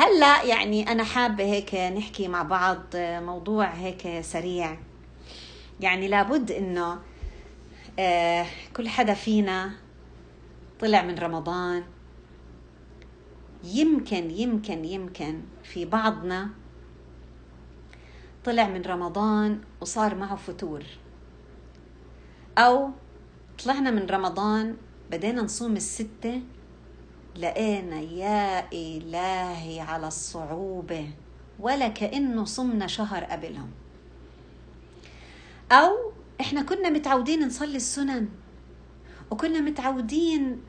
هلا يعني أنا حابة هيك نحكي مع بعض موضوع هيك سريع. يعني لابد إنه آه، كل حدا فينا طلع من رمضان. يمكن يمكن يمكن في بعضنا طلع من رمضان وصار معه فتور. أو طلعنا من رمضان بدينا نصوم الستة لقينا يا إلهي على الصعوبة ولا كأنه صمنا شهر قبلهم. أو إحنا كنا متعودين نصلي السنن وكنا متعودين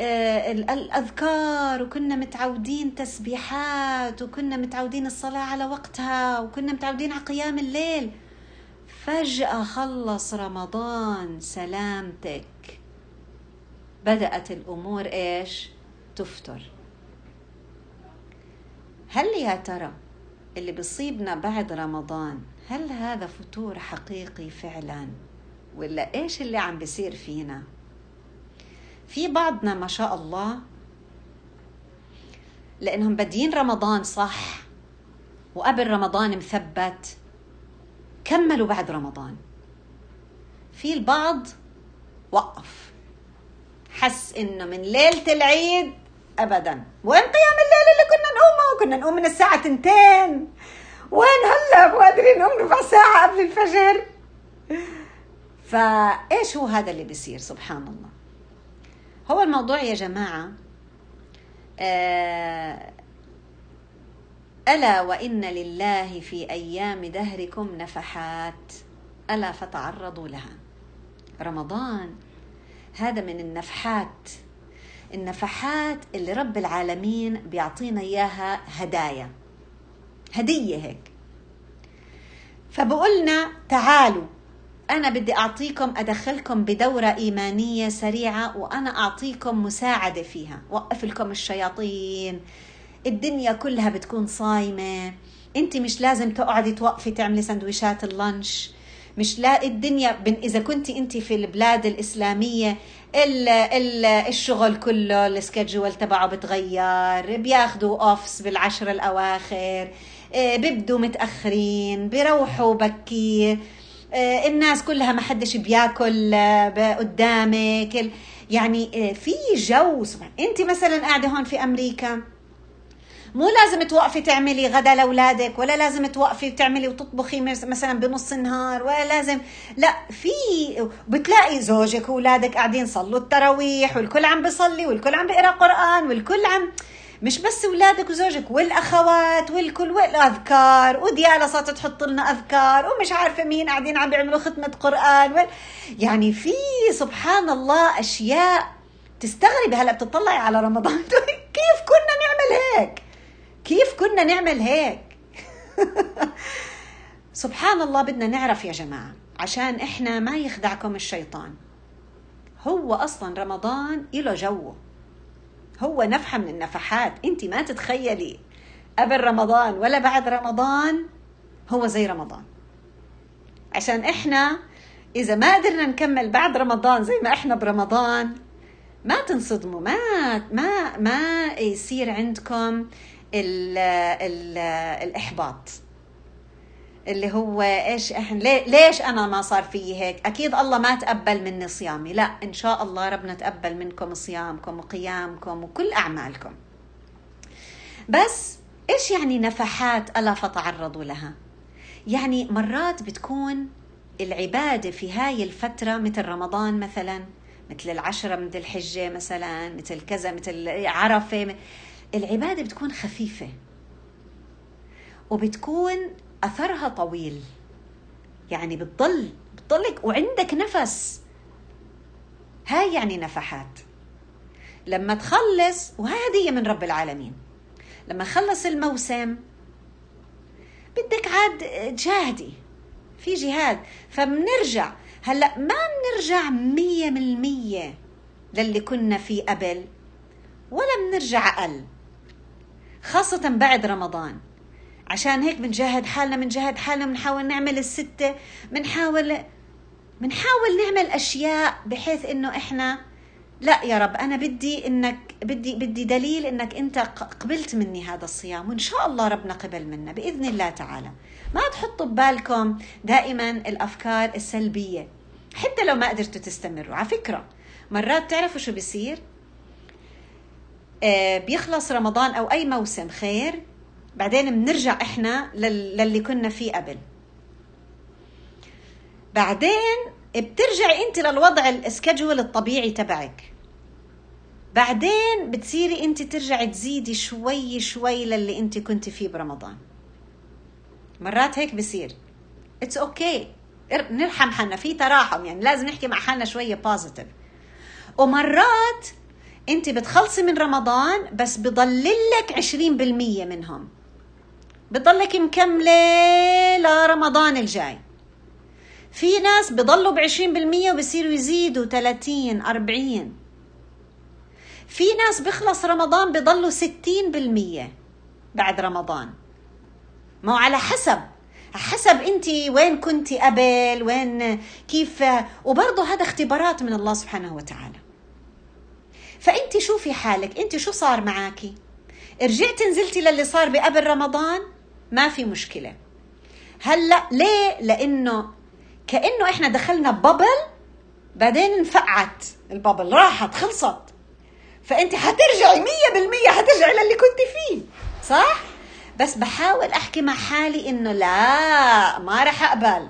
آه، الأذكار وكنا متعودين تسبيحات وكنا متعودين الصلاة على وقتها وكنا متعودين على قيام الليل. فجأة خلص رمضان سلامتك. بدأت الأمور إيش؟ تفتر هل يا ترى اللي بيصيبنا بعد رمضان هل هذا فتور حقيقي فعلا؟ ولا إيش اللي عم بيصير فينا؟ في بعضنا ما شاء الله لأنهم بادين رمضان صح وقبل رمضان مثبت كملوا بعد رمضان. في البعض وقف حس إنه من ليلة العيد ابدا. وين قيام الليل اللي كنا نقومه؟ كنا نقوم من الساعة 2 وين هلا؟ قادرين نقوم ربع ساعة قبل الفجر. فإيش هو هذا اللي بيصير؟ سبحان الله. هو الموضوع يا جماعة آه ألا وإن لله في أيام دهركم نفحات؟ ألا فتعرضوا لها. رمضان هذا من النفحات. النفحات اللي رب العالمين بيعطينا إياها هدايا. هدية هيك. فبقولنا تعالوا أنا بدي أعطيكم أدخلكم بدورة إيمانية سريعة وأنا أعطيكم مساعدة فيها. وقف لكم الشياطين. الدنيا كلها بتكون صايمة. أنت مش لازم تقعدي توقفي تعملي سندويشات ال lunch. مش لا الدنيا إذا كنت أنت في البلاد الإسلامية ال ال الشغل كله ال schedule تبعه بتغير بياخذوا off بالعشر الأواخر آه، بيبدوا متأخرين بيروحوا بكير آه، الناس كلها ما حدش بياكل آه، قدامك يعني في جو انت مثلا قاعدة هون في أمريكا؟ مو لازم توقفي تعملي غدا لأولادك ولا لازم توقفي تعملي وتطبخي مثلا بنص النهار ولا لازم. لا في بتلاقي زوجك وأولادك قاعدين صلوا التراويح والكل عم بيصلي والكل عم بيقرأ قرآن والكل عم مش بس أولادك وزوجك والأخوات والكل والأذكار وديالا صارت تحط لنا أذكار ومش عارفة مين قاعدين عم بيعملوا ختمة قرآن يعني في سبحان الله أشياء تستغربي هلأ بتطلعي على رمضان كيف كنا نعمل هيك؟ كيف كنا نعمل هيك؟ سبحان الله بدنا نعرف يا جماعة عشان إحنا ما يخدعكم الشيطان. هو أصلا رمضان إله جوه. هو نفحة من النفحات أنت ما تتخيلي. قبل رمضان ولا بعد رمضان هو زي رمضان. عشان إحنا إذا ما قدرنا نكمل بعد رمضان زي ما إحنا برمضان ما تنصدموا ما ما ما يصير عندكم ال ال الإحباط. اللي هو إيش إحنا ليش أنا ما صار في هيك؟ أكيد الله ما تقبل مني صيامي. لا إن شاء الله ربنا تقبل منكم صيامكم وقيامكم وكل أعمالكم. بس إيش يعني نفحات ألا فتعرضوا لها؟ يعني مرات بتكون العبادة في هاي الفترة مثل رمضان مثلا مثل العشرة من الحجة مثلا مثل كذا مثل عرفة العبادة بتكون خفيفة وبتكون أثرها طويل. يعني بتضل بتضلك وعندك نفس. هاي يعني نفحات. لما تخلص وهذه من رب العالمين لما خلص الموسم بدك عاد تجاهدي في جهاد. فبنرجع هلأ ما بنرجع مية من المية للي كنا فيه قبل ولا بنرجع أقل. خاصة بعد رمضان. عشان هيك بنجاهد حالنا بنجاهد حالنا بنحاول نعمل الستة بنحاول بنحاول نعمل أشياء بحيث إنه إحنا لا يا رب أنا بدي إنك بدي بدي دليل إنك أنت قبلت مني هذا الصيام وإن شاء الله ربنا قبل منا بإذن الله تعالى. ما تحطوا ببالكم دائما الأفكار السلبية حتى لو ما قدرتوا تستمروا. على فكرة مرات تعرفوا شو بيصير؟ بيخلص رمضان أو أي موسم خير بعدين بنرجع إحنا للي كنا فيه قبل. بعدين بترجعي أنت للوضع ال schedule الطبيعي تبعك. بعدين بتصيري أنت ترجعي تزيدي شوي شوي للي أنت كنت فيه برمضان. مرات هيك بصير. it's okay okay. نرحم حالنا. في تراحم يعني لازم نحكي مع حالنا شوية positive ومرات انت بتخلصي من رمضان بس بضل لك 20% منهم. بضلك مكمله لرمضان الجاي. في ناس بضلوا ب 20% وبصيروا يزيدوا 30 40 في ناس بيخلص رمضان بضلوا 60% بعد رمضان. ما على حسب. حسب انت وين كنت قبل وين كيف. وبرضه هذا اختبارات من الله سبحانه وتعالى. فانت شوفي حالك انت شو صار معاكي رجعتي نزلتي للي صار بقبل رمضان؟ ما في مشكلة. هلأ ليه؟ لأنه كأنه إحنا دخلنا ببل بعدين انفقعت. الببل راحت خلصت. فانت حترجعي مية بالمية حترجعي للي كنت فيه صح؟ بس بحاول أحكي مع حالي إنه لا ما رح أقبل.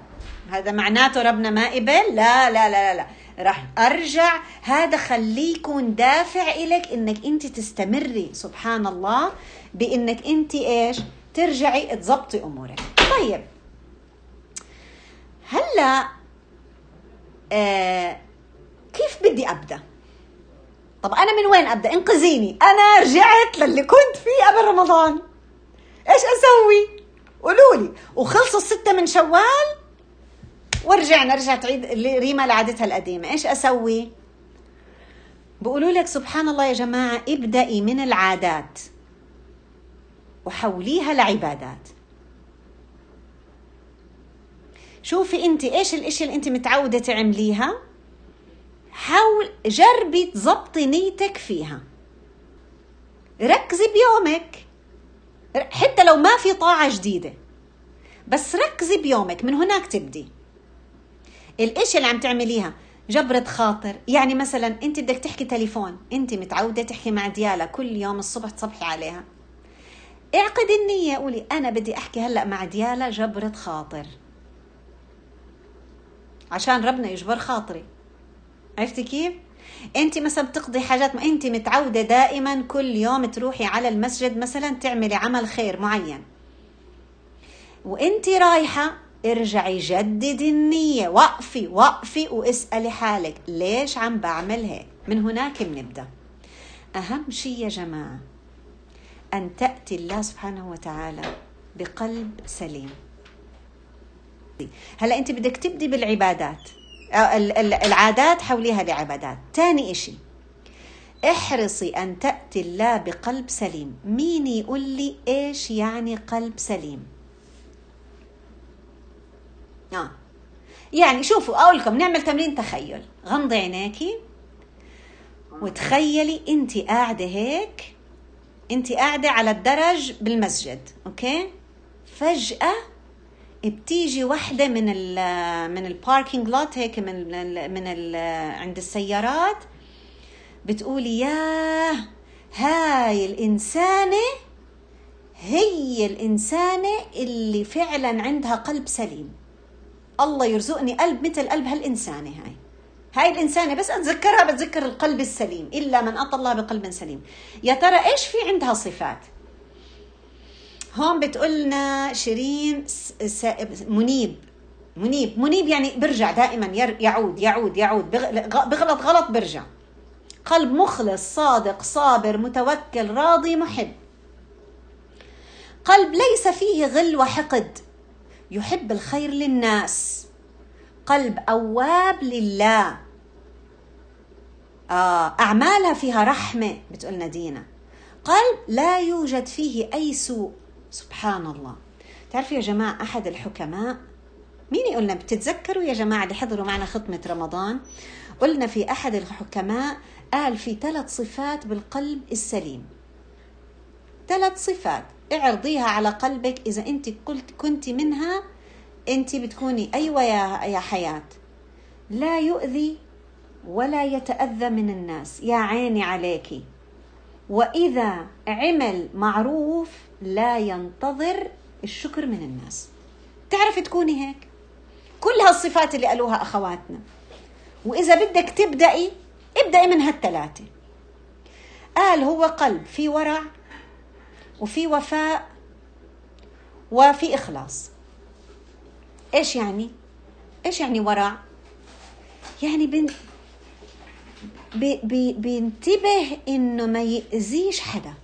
هذا معناته ربنا ما قبل؟ لا لا لا لا. رح أرجع. هذا خليه يكون دافع إلك إنك أنت تستمري سبحان الله بإنك أنت إيش؟ ترجعي تظبطي أمورك. طيب. هلأ آه كيف بدي أبدأ؟ طب أنا من وين أبدأ؟ انقذيني. أنا رجعت للي كنت فيه قبل رمضان. إيش أسوي؟ قولوا لي وخلصوا الستة من شوال ورجعنا رجعت عيد ريما لعادتها القديمة. إيش أسوي؟ بقولوا لك سبحان الله يا جماعة ابدأي من العادات وحوليها لعبادات. شوفي أنت إيش الإشي اللي أنت متعودة تعمليها؟ حاول جربي تظبطي نيتك فيها. ركزي بيومك. حتى لو ما في طاعة جديدة بس ركزي بيومك من هناك تبدي. الاشي اللي عم تعمليها؟ جبرة خاطر. يعني مثلا أنت بدك تحكي تليفون أنت متعودة تحكي مع ديالا كل يوم الصبح تصبحي عليها. اعقد النية قولي أنا بدي أحكي هلأ مع ديالا جبرة خاطر. عشان ربنا يجبر خاطري. عرفتي كيف؟ أنت مثلا بتقضي حاجات ما أنت متعودة دائما كل يوم تروحي على المسجد مثلا تعملي عمل خير معين. وأنت رايحة ارجعي جددي النية. وقفي وقفي واسألي حالك ليش عم بعمل هيك؟ من هناك بنبدأ. أهم شيء يا جماعة أن تأتي الله سبحانه وتعالى بقلب سليم. هلا أنت بدك تبدي بالعبادات. العادات حوليها لعبادات. تاني إشي احرصي أن تأتي الله بقلب سليم. مين يقول لي إيش يعني قلب سليم؟ آه. يعني شوفوا أقول لكم نعمل تمرين تخيل. غمضي عينيكي وتخيلي انت قاعدة هيك انت قاعدة على الدرج بالمسجد okay؟ فجأة بتيجي وحدة من ال من ال parking lot هيك من ال من ال عند السيارات بتقولي ياه هاي الإنسانة هي الإنسانة اللي فعلا عندها قلب سليم. الله يرزقني قلب مثل قلب هالإنسانة هاي. هاي الإنسانة بس أتذكرها بتذكر القلب السليم إلا من أتى الله بقلب سليم. يا ترى إيش في عندها صفات؟ هون بتقولنا شيرين منيب. منيب. منيب يعني برجع دائما يعود يعود يعود. بغلط غلط برجع. قلب مخلص صادق صابر متوكل راضي محب. قلب ليس فيه غل وحقد. يحب الخير للناس. قلب أواب لله. آه أعمالها فيها رحمة بتقولنا دينا قلب لا يوجد فيه أي سوء. سبحان الله. تعرفوا يا جماعة أحد الحكماء مين يقول لنا؟ بتتذكروا يا جماعة اللي حضروا معنا خطمة رمضان؟ قلنا في أحد الحكماء قال في ثلاث صفات بالقلب السليم. ثلاث صفات. اعرضيها على قلبك إذا أنت قلت كنت منها أنت بتكوني أيوة يا يا حياة. لا يؤذي ولا يتأذى من الناس. يا عيني عليكي. وإذا عمل معروف لا ينتظر الشكر من الناس. تعرفي تكوني هيك؟ كل هالصفات اللي قالوها أخواتنا. وإذا بدك تبدأي ابدأي من هالثلاثة. قال هو قلب في ورع وفي وفاء وفي إخلاص. إيش يعني؟ إيش يعني ورع؟ يعني بن... بي... بي... بينتبه إنه ما يأذيش حدا.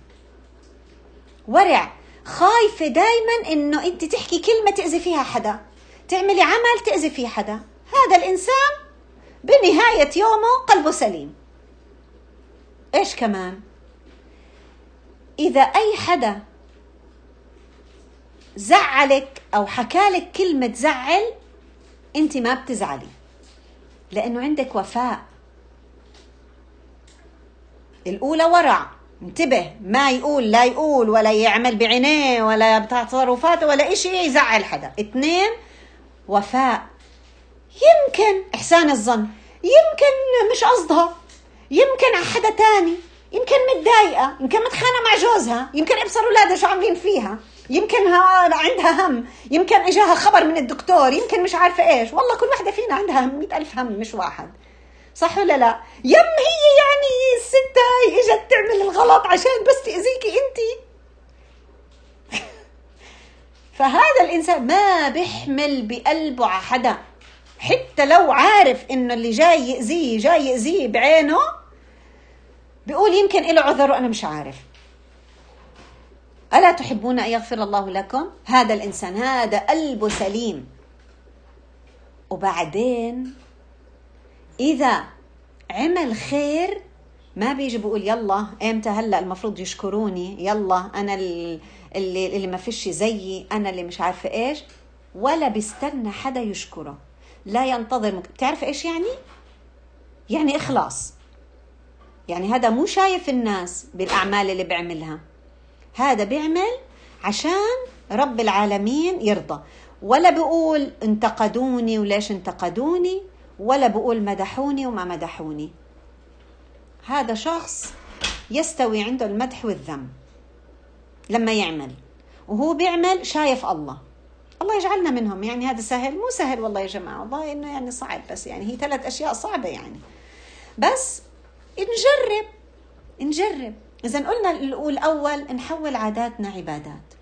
ورع خايفة دايما إنه أنت تحكي كلمة تأذي فيها حدا. تعملي عمل تأذي فيه حدا. هذا الإنسان بنهاية يومه قلبه سليم. إيش كمان؟ إذا أي حدا زعلك أو حكالك كلمة زعل أنت ما بتزعلي لأنه عندك وفاء. الأولى ورع. انتبه ما يقول لا يقول ولا يعمل بعينيه ولا بتاع تصرفاته ولا إشي يزعل حدا. اثنين وفاء. يمكن إحسان الظن. يمكن مش قصدها. يمكن حدا تاني. يمكن متضايقة يمكن متخانقة مع جوزها يمكن إبصر اولادها شو عاملين فيها يمكن عندها هم يمكن إجاها خبر من الدكتور يمكن مش عارفة إيش. والله كل وحدة فينا عندها مئة ألف هم مش واحد. صح ولا لا؟ يم هي يعني الست هاي إجت تعمل الغلط عشان بس تأذيكي أنت. فهذا الإنسان ما بيحمل بقلبه على حدا. حتى لو عارف إنه اللي جاي يأذيه جاي يأذيه بعينه بيقول يمكن له عذر وأنا مش عارف. ألا تحبون أن يغفر الله لكم؟ هذا الإنسان هذا قلبه سليم. وبعدين إذا عمل خير ما بيجي بقول يلا إمتى هلأ المفروض يشكروني؟ يلا أنا اللي اللي ما فيش زيي أنا اللي مش عارفة إيش. ولا بيستنى حدا يشكره. لا ينتظر بتعرف إيش يعني؟ يعني إخلاص. يعني هذا مو شايف الناس بالأعمال اللي بيعملها. هذا بيعمل عشان رب العالمين يرضى. ولا بقول انتقدوني وليش انتقدوني ولا بقول مدحوني وما مدحوني. هذا شخص يستوي عنده المدح والذم لما يعمل. وهو بيعمل شايف الله. الله يجعلنا منهم. يعني هذا سهل؟ مو سهل والله يا جماعة. والله إنه يعني صعب بس يعني هي ثلاث أشياء صعبة يعني. بس نجرب. نجرب. إذا قلنا الأول نحول عاداتنا عبادات.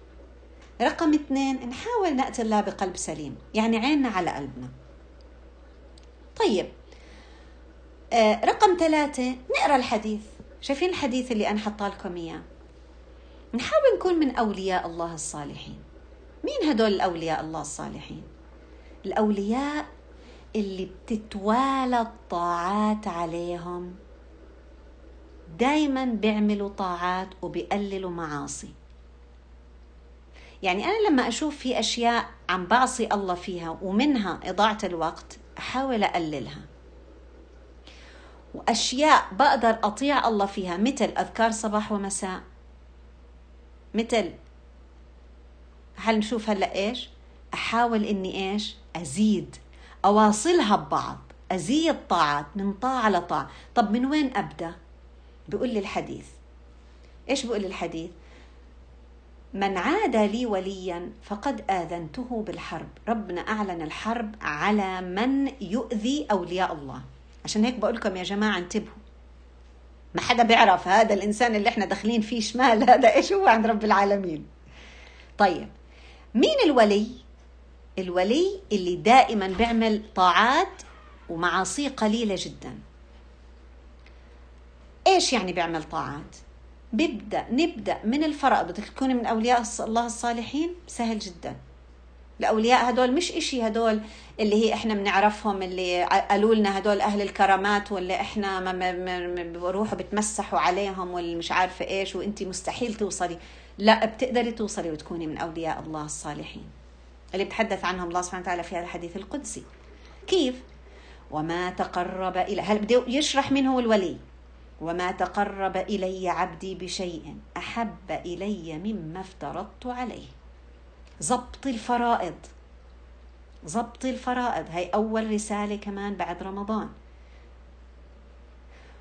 رقم اثنين نحاول نأتي الله بقلب سليم يعني عيننا على قلبنا. طيب. آه رقم ثلاثة نقرأ الحديث. شايفين الحديث اللي أنا حطاه لكم إياه؟ نحاول نكون من أولياء الله الصالحين. مين هدول الأولياء الله الصالحين؟ الأولياء اللي بتتوالى الطاعات عليهم. دايما بيعملوا طاعات وبيقللوا معاصي. يعني أنا لما أشوف في أشياء عم بعصي الله فيها ومنها إضاعة الوقت أحاول أقللها. وأشياء بقدر أطيع الله فيها مثل أذكار صباح ومساء. مثل هل نشوف هلأ إيش؟ أحاول إني إيش؟ أزيد. أواصلها ببعض. أزيد طاعات من طاعة لطاعة. طب من وين أبدأ؟ بيقول لي الحديث. إيش بيقول الحديث؟ من عاد لي وليا فقد آذنته بالحرب. ربنا أعلن الحرب على من يؤذي أولياء الله. عشان هيك بقول لكم يا جماعة انتبهوا. ما حدا بيعرف هذا الإنسان اللي إحنا داخلين فيه شمال هذا إيش هو عند رب العالمين؟ طيب مين الولي؟ الولي اللي دائما بيعمل طاعات ومعاصي قليلة جدا. إيش يعني بيعمل طاعات؟ بيبدأ نبدأ من الفرائض. بدك تكوني من أولياء الله الصالحين؟ سهل جدا. الأولياء هدول مش إشي هدول اللي هي إحنا بنعرفهم اللي قالوا لنا هدول أهل الكرامات واللي إحنا بروحوا بتمسحوا عليهم واللي مش عارفة إيش وانت مستحيل توصلي. لا بتقدري توصلي وتكوني من أولياء الله الصالحين. اللي بتحدث عنهم الله سبحانه وتعالى في هذا الحديث القدسي. كيف؟ وما تقرب إلى هل بده يشرح مين هو الولي؟ وما تقرب إلي عبدي بشيء أحب إلي مما افترضت عليه. ضبط الفرائض. ضبط الفرائض. هي أول رسالة كمان بعد رمضان.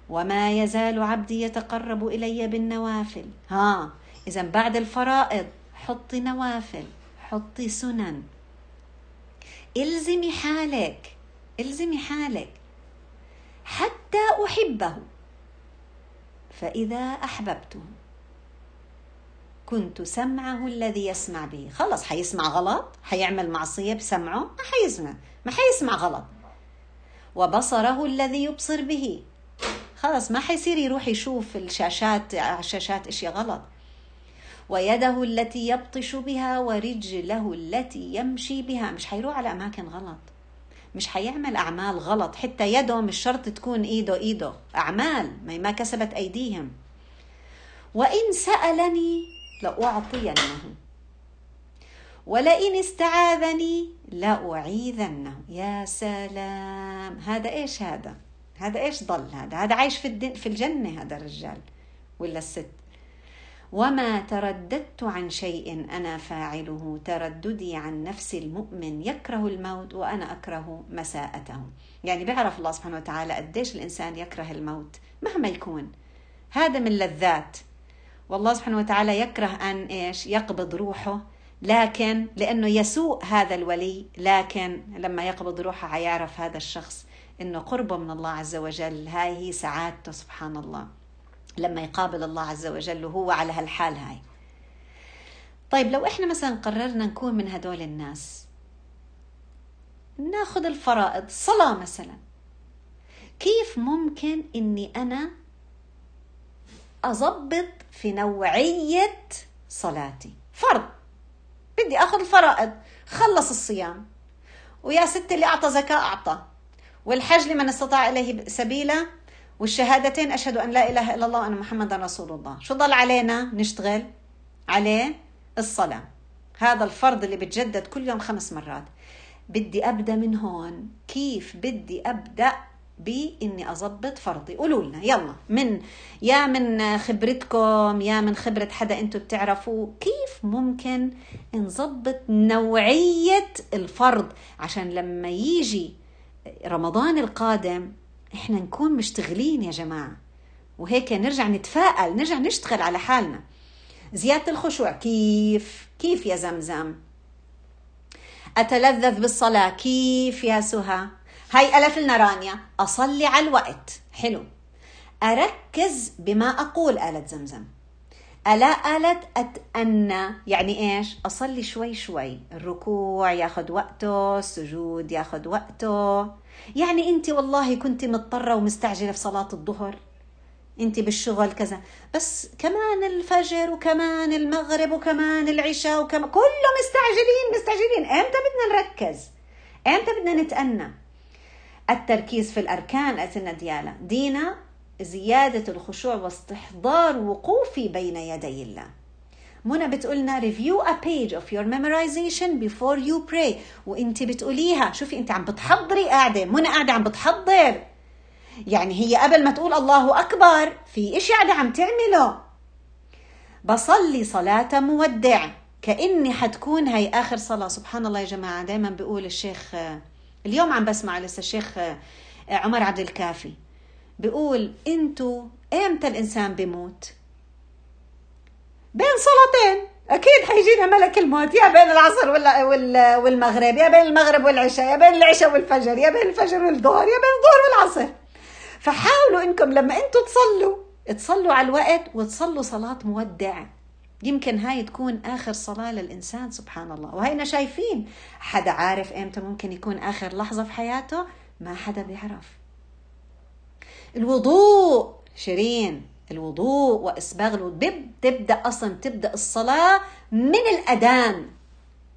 وما يزال عبدي يتقرب إلي بالنوافل. ها إذا بعد الفرائض حطي نوافل حطي سنن. إلزمي حالك إلزمي حالك. حتى أحبه. فإذا أحببته. كنت سمعه الذي يسمع به خلص حيسمع غلط حيعمل معصية بسمعه ما حيسمع ما حيسمع غلط. وبصره الذي يبصر به. خلص ما حيصير يروح يشوف الشاشات الشاشات إشياء غلط. ويده التي يبطش بها ورجله التي يمشي بها. مش حيروح على أماكن غلط. مش حيعمل أعمال غلط حتى يده مش شرط تكون إيده إيده. أعمال ما كسبت أيديهم. وإن سألني لاعطينه ولئن استعاذني لاعيذنه يا سلام. هذا إيش هذا؟ هذا إيش ضل هذا؟ هذا عايش في في الجنة هذا الرجال ولا الست؟ وما ترددت عن شيء أنا فاعله. ترددي عن نفس المؤمن يكره الموت وأنا أكره مساءته. يعني بيعرف الله سبحانه وتعالى قديش الإنسان يكره الموت مهما يكون. هذا من لذات. والله سبحانه وتعالى يكره أن إيش؟ يقبض روحه. لكن لأنه يسوء هذا الولي لكن لما يقبض روحه حيعرف هذا الشخص إنه قربه من الله عز وجل. هاي هي سعادته سبحان الله. لما يقابل الله عز وجل وهو على هالحال هاي. طيب لو إحنا مثلا قررنا نكون من هدول الناس ناخذ الفرائض صلاة مثلا كيف ممكن إني أنا أضبط في نوعية صلاتي؟ فرض بدي آخذ الفرائض خلص الصيام ويا ست اللي أعطى زكاة أعطى والحج لمن استطاع إليه سبيلا والشهادتين أشهد أن لا إله إلا الله وأن محمدا رسول الله. شو ضل علينا نشتغل؟ عليه الصلاة. هذا الفرض اللي بتجدد كل يوم خمس مرات. بدي أبدأ من هون. كيف بدي أبدأ بإني أضبط فرضي؟ قولوا لنا. يلا. من يا من خبرتكم يا من خبرة حدا أنتم بتعرفوا كيف ممكن نظبط نوعية الفرض؟ عشان لما يجي رمضان القادم إحنا نكون مشتغلين يا جماعة. وهيك نرجع نتفائل نرجع نشتغل على حالنا. زيادة الخشوع كيف؟ كيف يا زمزم؟ أتلذذ بالصلاة كيف يا سهى؟ هاي ألف لنا رانيا أصلي على الوقت. حلو. أركز بما أقول آلة زمزم. ألا آلة أتأنى يعني إيش؟ أصلي شوي شوي. الركوع ياخذ وقته السجود ياخذ وقته. يعني انت والله كنت مضطرة ومستعجلة في صلاة الظهر. انت بالشغل كذا. بس كمان الفجر وكمان المغرب وكمان العشاء وكمان كله مستعجلين مستعجلين. إمتى بدنا نركز؟ إمتى بدنا نتأنى؟ التركيز في الأركان اسنا ديالا. دينا زيادة الخشوع واستحضار وقوفي بين يدي الله. منى بتقولنا review a page of your memorization before you pray. وانت بتقوليها شوفي انت عم بتحضري قاعدة. منى قاعدة عم بتحضر. يعني هي قبل ما تقول الله أكبر في إشي قاعدة عم تعمله. بصلي صلاة مودع. كأني حتكون هي آخر صلاة. سبحان الله يا جماعة دائما بيقول الشيخ اليوم عم بسمع لسه الشيخ عمر عبد الكافي. بيقول انتو إمتى الإنسان بيموت؟ بين صلاتين. أكيد حيجينا ملك الموت. يا بين العصر والمغرب يا بين المغرب والعشاء يا بين العشاء والفجر يا بين الفجر والظهر يا بين الظهر والعصر. فحاولوا إنكم لما أنتم تصلوا تصلوا على الوقت وتصلوا صلاة مودع يمكن هاي تكون آخر صلاة للإنسان سبحان الله. وهينا شايفين حدا عارف إمتى ممكن يكون آخر لحظة في حياته؟ ما حدا بيعرف. الوضوء. شيرين الوضوء وإسباغ الوضوء. تبدأ أصلا تبدأ الصلاة من الأذان.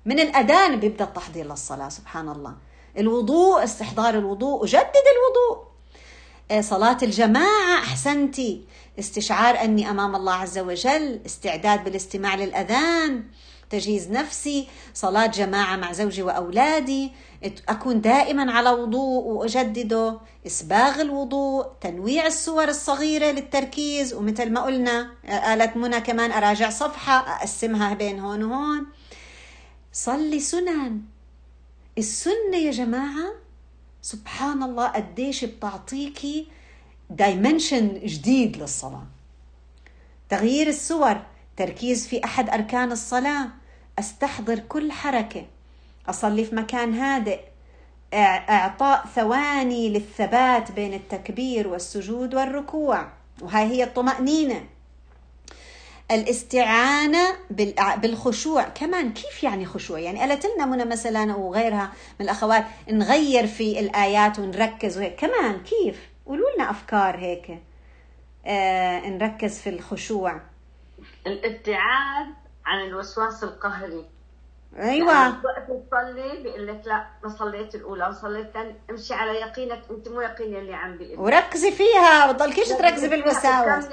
من الأذان بيبدأ التحضير للصلاة سبحان الله. الوضوء استحضار الوضوء. وجدد الوضوء. آه، صلاة الجماعة أحسنتي. استشعار أني أمام الله عز وجل. استعداد بالاستماع للأذان. تجهيز نفسي صلاة جماعة مع زوجي وأولادي أكون دائما على وضوء وأجدده إسباغ الوضوء تنويع الصور الصغيرة للتركيز ومثل ما قلنا آلة منى كمان أراجع صفحة أقسمها بين هون وهون. صلي سنن. السنة يا جماعة سبحان الله قديش بتعطيكي دايمنشن جديد للصلاة. تغيير الصور تركيز في أحد أركان الصلاة. أستحضر كل حركة. أصلي في مكان هادئ. إعطاء ثواني للثبات بين التكبير والسجود والركوع. وهاي هي الطمأنينة. الاستعانة بالخشوع. كمان كيف يعني خشوع؟ يعني قالت لنا منى مثلا وغيرها من الأخوات نغير في الآيات ونركز وهيك؟ كمان كيف؟ قولوا لنا أفكار هيك. آه نركز في الخشوع. الابتعاد عن الوسواس القهري. أيوه. وقت تصلي بيقول لك لا ما صليت الأولى وصليت الثانية. امشي على يقينك أنت مو يقين اللي عم بيقول. وركزي فيها بتضلكيش تركزي بالوساوس.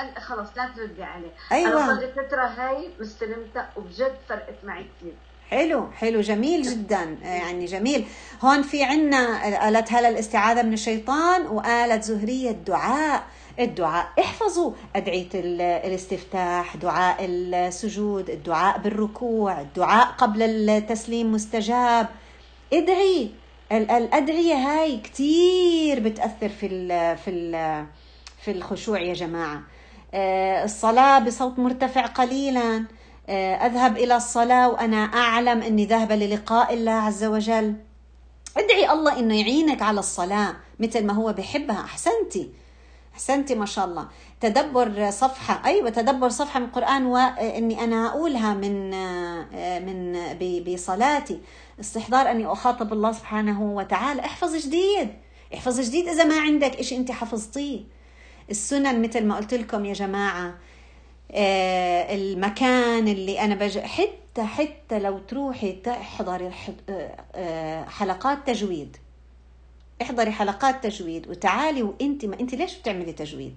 أنت خلص لا تردي عليه. أيوه. أنا صار فترة هاي مستلمتها وبجد فرقت معي كثير حلو حلو جميل جدا. يعني جميل. هون في عنا آلة هلا الاستعاذة من الشيطان وآلة زهرية الدعاء. الدعاء. احفظوا أدعية الاستفتاح دعاء السجود الدعاء بالركوع الدعاء قبل التسليم مستجاب. ادعي الأدعية هاي كتير بتأثر في في في الخشوع يا جماعة. آه، الصلاة بصوت مرتفع قليلا. آه، أذهب إلى الصلاة وأنا أعلم أني ذاهبة للقاء الله عز وجل. ادعي الله أنه يعينك على الصلاة مثل ما هو بحبها. أحسنتي. أحسنتي ما شاء الله. تدبر صفحة أيوه تدبر صفحة من القرآن وإني أنا أقولها من من بصلاتي. استحضار أني أخاطب الله سبحانه وتعالى. احفظ جديد احفظ جديد إذا ما عندك شيء أنت حفظتيه. السنن مثل ما قلت لكم يا جماعة آه، المكان اللي أنا بج... حتى حتى لو تروحي تحضري آه، آه، حلقات تجويد. احضري حلقات تجويد وتعالي وانت ما انت ليش بتعملي تجويد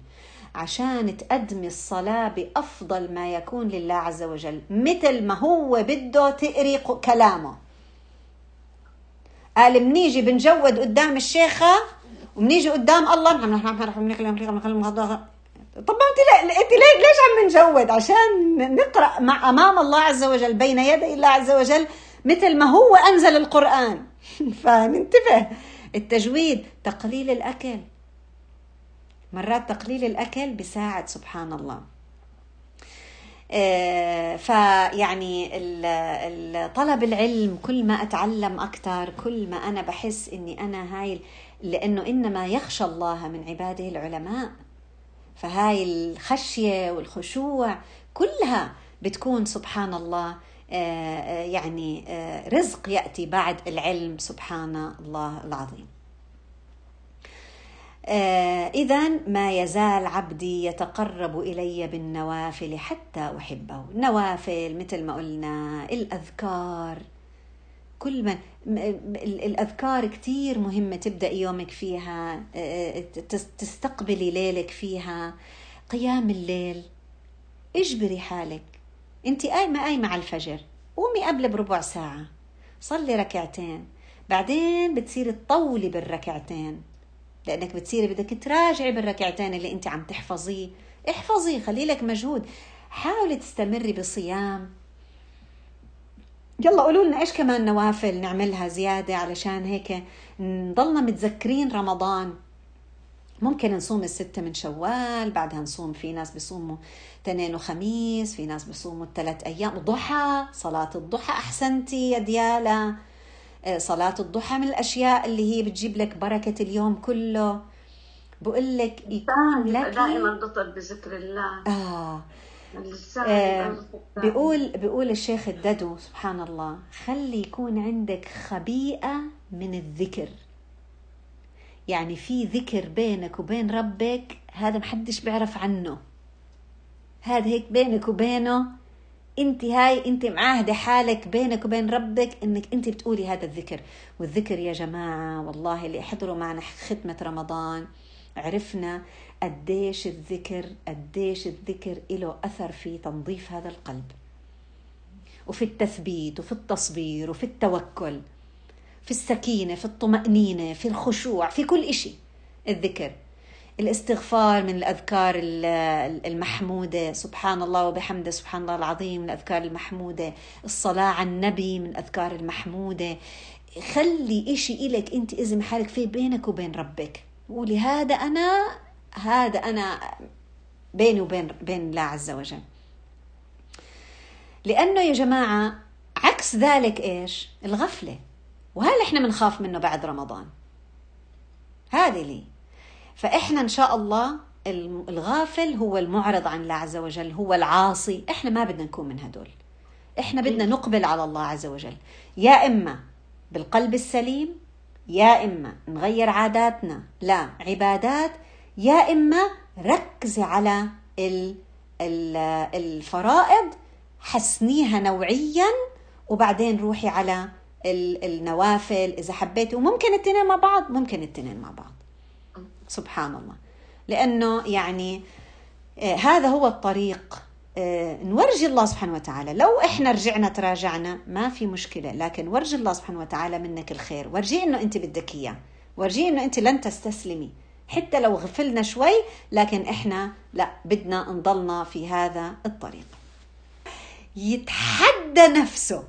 عشان تقدمي الصلاة بأفضل ما يكون لله عز وجل مثل ما هو بده تقري كلامه قال منيجي بنجود قدام الشيخة وبنيجي قدام الله طب انت لا انت ليش عم نجود عشان نقرا مع امام الله عز وجل بين يدي الله عز وجل مثل ما هو انزل القران فننتبه التجويد تقليل الأكل. مرات تقليل الأكل بيساعد سبحان الله آه، فيعني طلب العلم كل ما أتعلم أكثر كل ما أنا بحس إني أنا هاي لأنه إنما يخشى الله من عباده العلماء. فهاي الخشية والخشوع كلها بتكون سبحان الله يعني آه، رزق يأتي بعد العلم سبحان الله العظيم. إذا ما يزال عبدي يتقرب إلي بالنوافل حتى أحبه. النوافل مثل ما قلنا الأذكار. كل ما الأذكار كتير مهمة تبدأ يومك فيها تستقبلي ليلك فيها. قيام الليل اجبري حالك انت قايمة قايمة على الفجر. قومي قبل بربع ساعة. صلي ركعتين. بعدين بتصيري تطولي بالركعتين. لأنك بتصيري بدك تراجعي بالركعتين اللي انت عم تحفظيه احفظي خلي لك مجهود. حاولي تستمري بصيام. يلا قولوا لنا إيش كمان نوافل نعملها زيادة علشان هيك نضلنا متذكرين رمضان. ممكن نصوم الستة من شوال بعدها نصوم في ناس بيصوموا تنين وخميس في ناس بيصوموا الثلاث أيام. ضحى صلاة الضحى أحسنتي يا ديالا آه، صلاة الضحى من الأشياء اللي هي بتجيب لك بركة اليوم كله. بقول لك يكون لك دائما بطل بذكر الله. آه. آه بيقول بيقول الشيخ الددو سبحان الله خلي يكون عندك خبيئة من الذكر. يعني في ذكر بينك وبين ربك هذا محدش بيعرف عنه. هذا هيك بينك وبينه انت هاي انت معاهدة حالك بينك وبين ربك انك انت بتقولي هذا الذكر. والذكر يا جماعة والله اللي احضروا معنا ختمة رمضان عرفنا قديش الذكر قديش الذكر له أثر في تنظيف هذا القلب. وفي التثبيت وفي التصبير وفي التوكل. في السكينة في الطمأنينة في الخشوع في كل إشي. الذكر. الاستغفار من الأذكار المحمودة. سبحان الله وبحمده سبحان الله العظيم من الأذكار المحمودة. الصلاة على النبي من الأذكار المحمودة. خلي إشي إلك أنت إذن حالك فيه بينك وبين ربك. قولي هذا أنا هذا أنا بيني وبين بين الله عز وجل. لأنه يا جماعة عكس ذلك إيش؟ الغفلة. وهذا إحنا بنخاف منه بعد رمضان؟ هذه لي. فإحنا إن شاء الله الغافل هو المعرض عن الله عز وجل هو العاصي. إحنا ما بدنا نكون من هدول. إحنا بدنا نقبل على الله عز وجل. يا إما بالقلب السليم يا إما نغير عاداتنا لا عبادات يا إما ركزي على الفرائض حسنيها نوعيا وبعدين روحي على النوافل إذا حبيتي وممكن التنين مع بعض ممكن التنين مع بعض. سبحان الله. لأنه يعني آه، هذا هو الطريق آه، نورجي الله سبحانه وتعالى. لو إحنا رجعنا تراجعنا ما في مشكلة. لكن ورجي الله سبحانه وتعالى منك الخير. ورجيه إنه أنت بدك إياه. ورجيه إنه أنت لن تستسلمي. حتى لو غفلنا شوي لكن إحنا لا بدنا نضلنا في هذا الطريق. يتحدى نفسه.